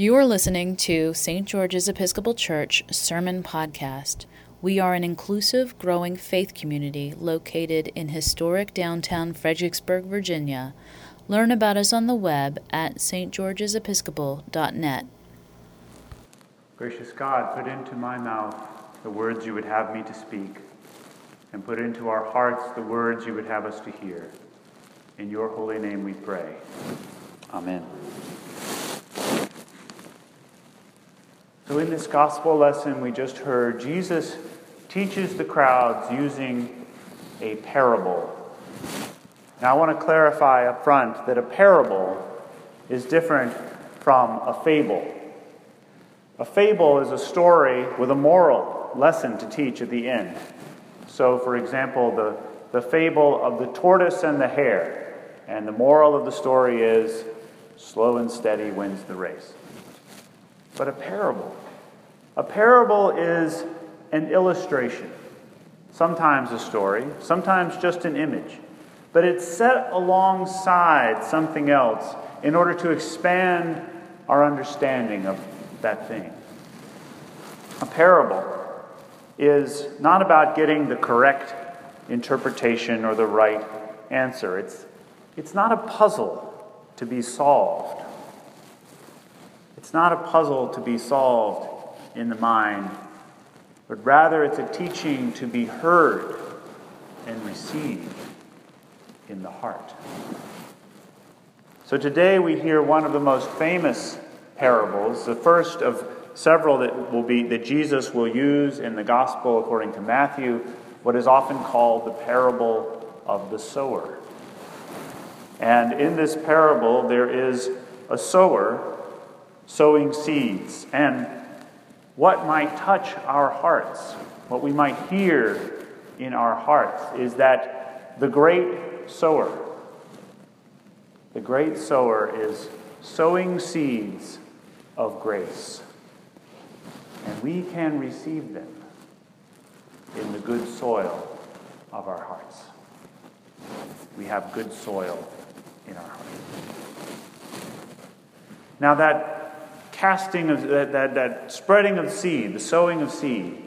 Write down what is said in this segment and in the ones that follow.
You are listening to St. George's Episcopal Church Sermon Podcast. We are an inclusive, growing faith community located in historic downtown Fredericksburg, Virginia. Learn about us on the web at stgeorgesepiscopal.net. Gracious God, put into my mouth the words you would have me to speak, and put into our hearts the words you would have us to hear. In your holy name we pray. Amen. So, in this gospel lesson we just heard, Jesus teaches the crowds using a parable. Now, I want to clarify up front that a parable is different from a fable. A fable is a story with a moral lesson to teach at the end. So, for example, the, the fable of the tortoise and the hare. And the moral of the story is slow and steady wins the race. But a parable, a parable is an illustration, sometimes a story, sometimes just an image, but it's set alongside something else in order to expand our understanding of that thing. A parable is not about getting the correct interpretation or the right answer. It's, it's not a puzzle to be solved. It's not a puzzle to be solved in the mind, but rather it's a teaching to be heard and received in the heart. So today we hear one of the most famous parables, the first of several that will be that Jesus will use in the gospel according to Matthew, what is often called the parable of the sower. And in this parable there is a sower sowing seeds and what might touch our hearts, what we might hear in our hearts is that the great sower the great sower is sowing seeds of grace and we can receive them in the good soil of our hearts. We have good soil in our hearts. Now, that casting of that, that, that spreading of seed, the sowing of seed,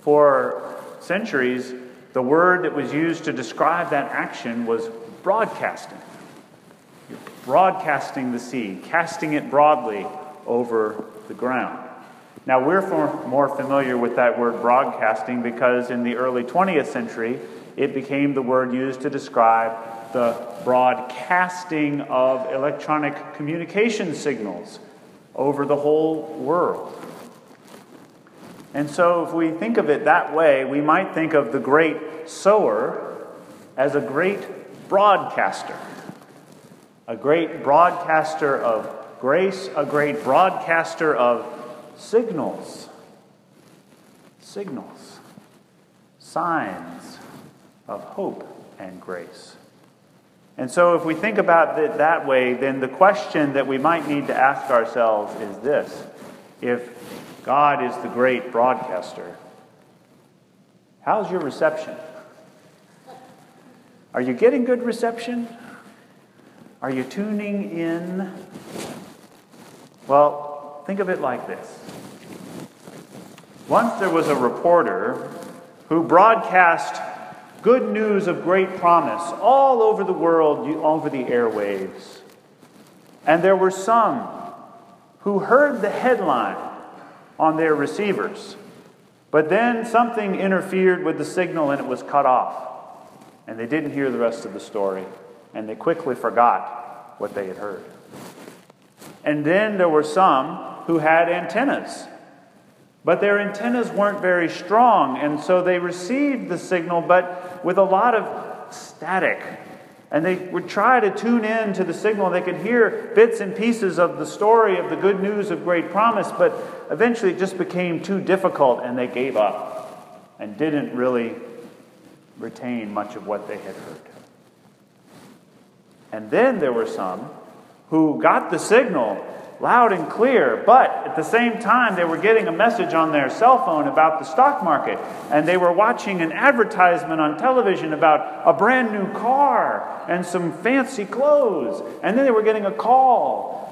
for centuries, the word that was used to describe that action was broadcasting. You're broadcasting the seed, casting it broadly over the ground. Now, we're more familiar with that word broadcasting because in the early 20th century, it became the word used to describe the broadcasting of electronic communication signals over the whole world. And so, if we think of it that way, we might think of the great sower as a great broadcaster. A great broadcaster of grace, a great broadcaster of signals, signals, signs of hope and grace. And so, if we think about it that way, then the question that we might need to ask ourselves is this If God is the great broadcaster, how's your reception? Are you getting good reception? Are you tuning in? Well, Think of it like this. Once there was a reporter who broadcast good news of great promise all over the world, over the airwaves. And there were some who heard the headline on their receivers, but then something interfered with the signal and it was cut off. And they didn't hear the rest of the story, and they quickly forgot what they had heard. And then there were some who had antennas. But their antennas weren't very strong, and so they received the signal, but with a lot of static. And they would try to tune in to the signal. They could hear bits and pieces of the story of the good news of great promise, but eventually it just became too difficult, and they gave up and didn't really retain much of what they had heard. And then there were some who got the signal loud and clear, but at the same time, they were getting a message on their cell phone about the stock market, and they were watching an advertisement on television about a brand new car and some fancy clothes, and then they were getting a call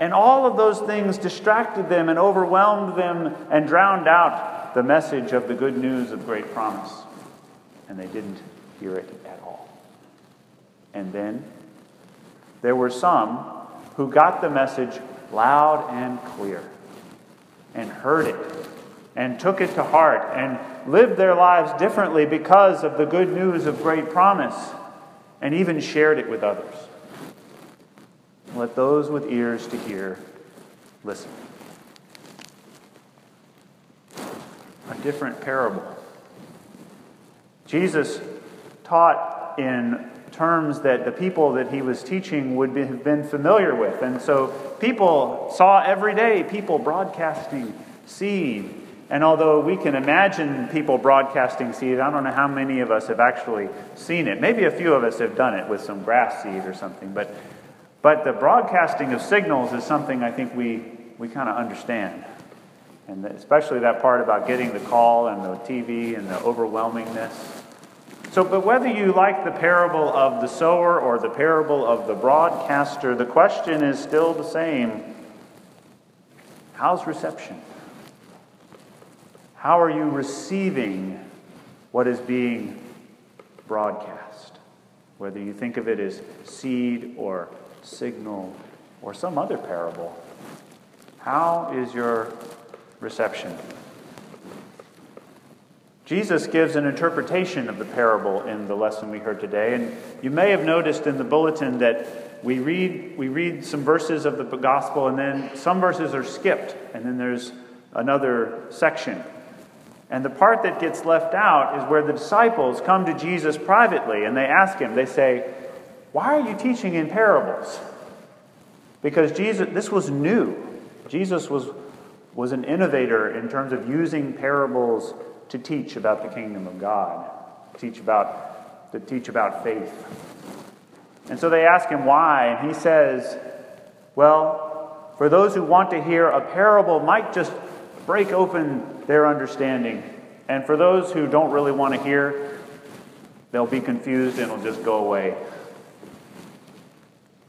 And all of those things distracted them and overwhelmed them and drowned out the message of the good news of great promise. And they didn't hear it at all. And then there were some who got the message loud and clear and heard it and took it to heart and lived their lives differently because of the good news of great promise and even shared it with others. Let those with ears to hear listen. A different parable. Jesus taught in terms that the people that he was teaching would be, have been familiar with. And so people saw every day people broadcasting seed. And although we can imagine people broadcasting seed, I don't know how many of us have actually seen it. Maybe a few of us have done it with some grass seed or something. But, but the broadcasting of signals is something I think we, we kind of understand. And especially that part about getting the call and the TV and the overwhelmingness. So, but whether you like the parable of the sower or the parable of the broadcaster, the question is still the same How's reception? How are you receiving what is being broadcast? Whether you think of it as seed or signal or some other parable, how is your reception? Jesus gives an interpretation of the parable in the lesson we heard today. And you may have noticed in the bulletin that we read, we read some verses of the gospel, and then some verses are skipped, and then there's another section. And the part that gets left out is where the disciples come to Jesus privately and they ask him, they say, Why are you teaching in parables? Because Jesus, this was new. Jesus was, was an innovator in terms of using parables to teach about the kingdom of God, teach about, to teach about faith. And so they ask him why, and he says, Well, for those who want to hear a parable might just break open their understanding. And for those who don't really want to hear, they'll be confused and it'll just go away.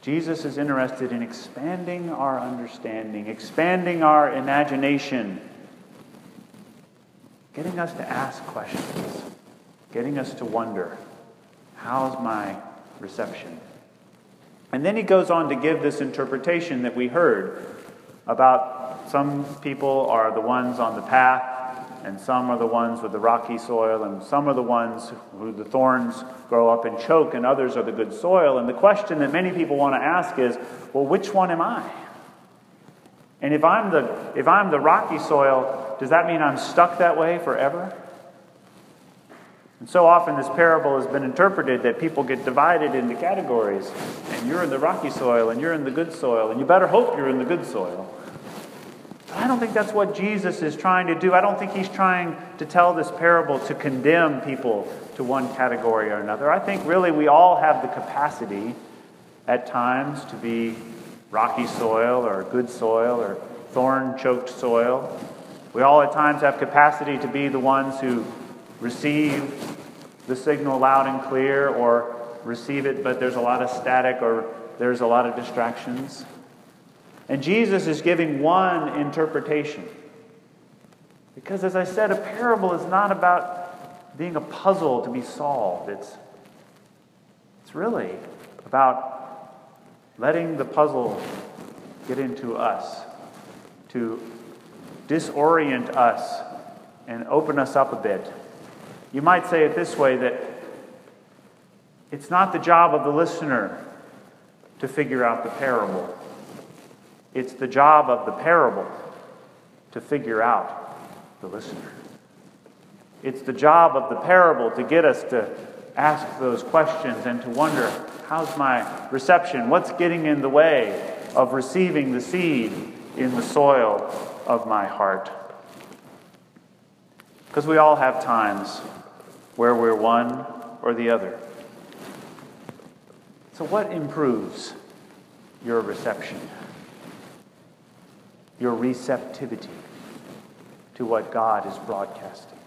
Jesus is interested in expanding our understanding, expanding our imagination, getting us to ask questions, getting us to wonder how's my reception? And then he goes on to give this interpretation that we heard about some people are the ones on the path, and some are the ones with the rocky soil, and some are the ones who the thorns grow up and choke, and others are the good soil. And the question that many people want to ask is well, which one am I? And if I'm the, if I'm the rocky soil, does that mean I'm stuck that way forever? And so often this parable has been interpreted that people get divided into categories. And you're in the rocky soil, and you're in the good soil, and you better hope you're in the good soil. But I don't think that's what Jesus is trying to do. I don't think he's trying to tell this parable to condemn people to one category or another. I think really we all have the capacity at times to be rocky soil or good soil or thorn choked soil. We all at times have capacity to be the ones who receive the signal loud and clear or receive it, but there's a lot of static or there's a lot of distractions. And Jesus is giving one interpretation. Because, as I said, a parable is not about being a puzzle to be solved. It's, it's really about letting the puzzle get into us, to disorient us and open us up a bit. You might say it this way that it's not the job of the listener to figure out the parable. It's the job of the parable to figure out the listener. It's the job of the parable to get us to ask those questions and to wonder how's my reception? What's getting in the way of receiving the seed in the soil of my heart? Because we all have times where we're one or the other. So, what improves your reception? your receptivity to what God is broadcasting.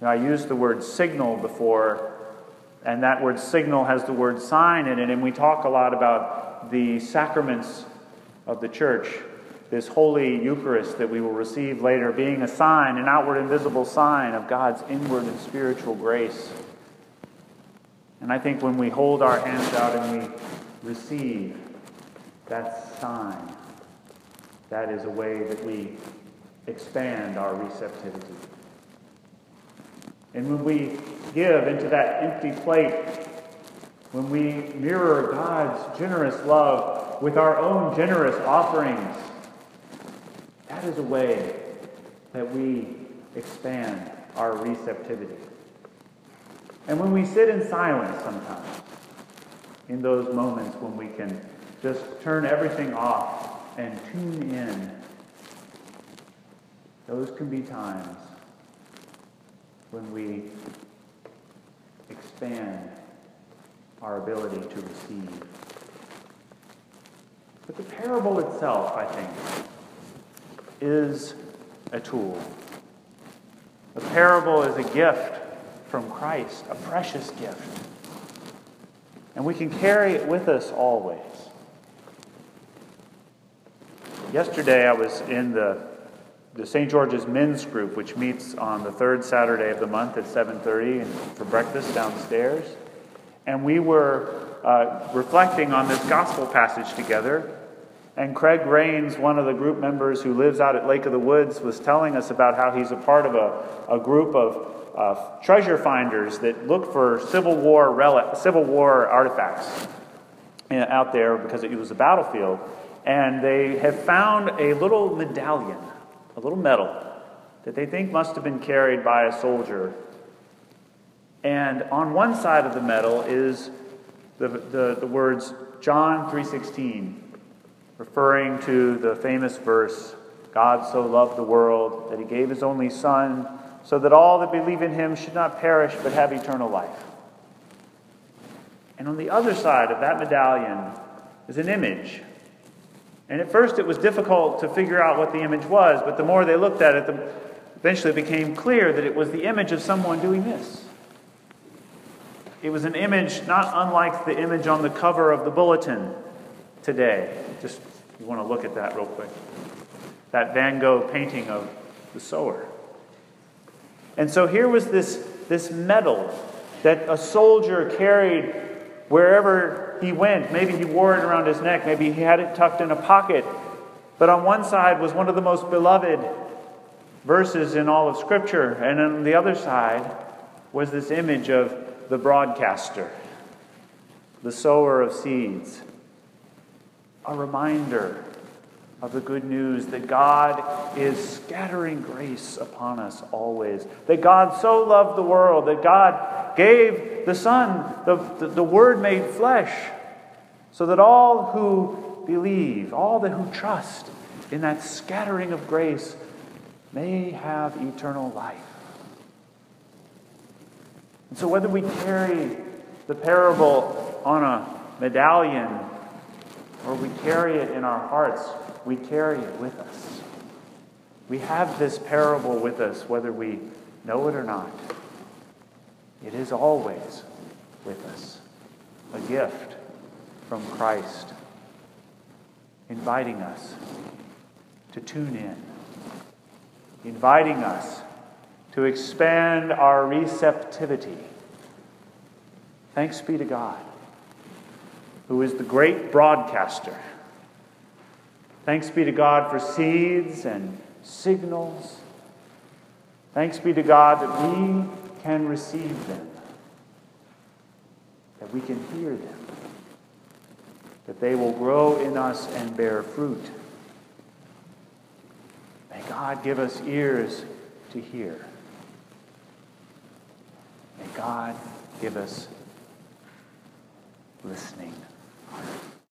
Now, I used the word signal before, and that word signal has the word sign in it, and we talk a lot about the sacraments of the church, this holy Eucharist that we will receive later, being a sign, an outward and visible sign of God's inward and spiritual grace. And I think when we hold our hands out and we receive that sign, that is a way that we expand our receptivity. And when we give into that empty plate, when we mirror God's generous love with our own generous offerings, that is a way that we expand our receptivity. And when we sit in silence sometimes, in those moments when we can just turn everything off and tune in, those can be times when we expand our ability to receive. But the parable itself, I think, is a tool. The parable is a gift from Christ, a precious gift. And we can carry it with us always. Yesterday I was in the, the St. George's Men's Group, which meets on the third Saturday of the month at 7.30 for breakfast downstairs. And we were uh, reflecting on this gospel passage together. And Craig Rains, one of the group members who lives out at Lake of the Woods, was telling us about how he's a part of a, a group of uh, treasure finders that look for Civil War, Civil War artifacts uh, out there because it was a battlefield. And they have found a little medallion, a little medal, that they think must have been carried by a soldier. And on one side of the medal is the, the, the words John 3.16, referring to the famous verse, God so loved the world that he gave his only Son so that all that believe in him should not perish but have eternal life. And on the other side of that medallion is an image. And at first it was difficult to figure out what the image was, but the more they looked at it, the, eventually it became clear that it was the image of someone doing this. It was an image not unlike the image on the cover of the bulletin today. Just you want to look at that real quick. That Van Gogh painting of the sower. And so here was this, this medal that a soldier carried wherever he went. Maybe he wore it around his neck, maybe he had it tucked in a pocket. But on one side was one of the most beloved verses in all of Scripture, and on the other side was this image of the broadcaster, the sower of seeds, a reminder of the good news that God is scattering grace upon us always. That God so loved the world, that God gave the Son, the, the, the Word made flesh, so that all who believe, all that who trust in that scattering of grace may have eternal life. And so, whether we carry the parable on a medallion or we carry it in our hearts, we carry it with us. We have this parable with us, whether we know it or not. It is always with us, a gift from Christ, inviting us to tune in, inviting us to expand our receptivity. Thanks be to God, who is the great broadcaster Thanks be to God for seeds and signals. Thanks be to God that we can receive them, that we can hear them, that they will grow in us and bear fruit. May God give us ears to hear. May God give us listening hearts.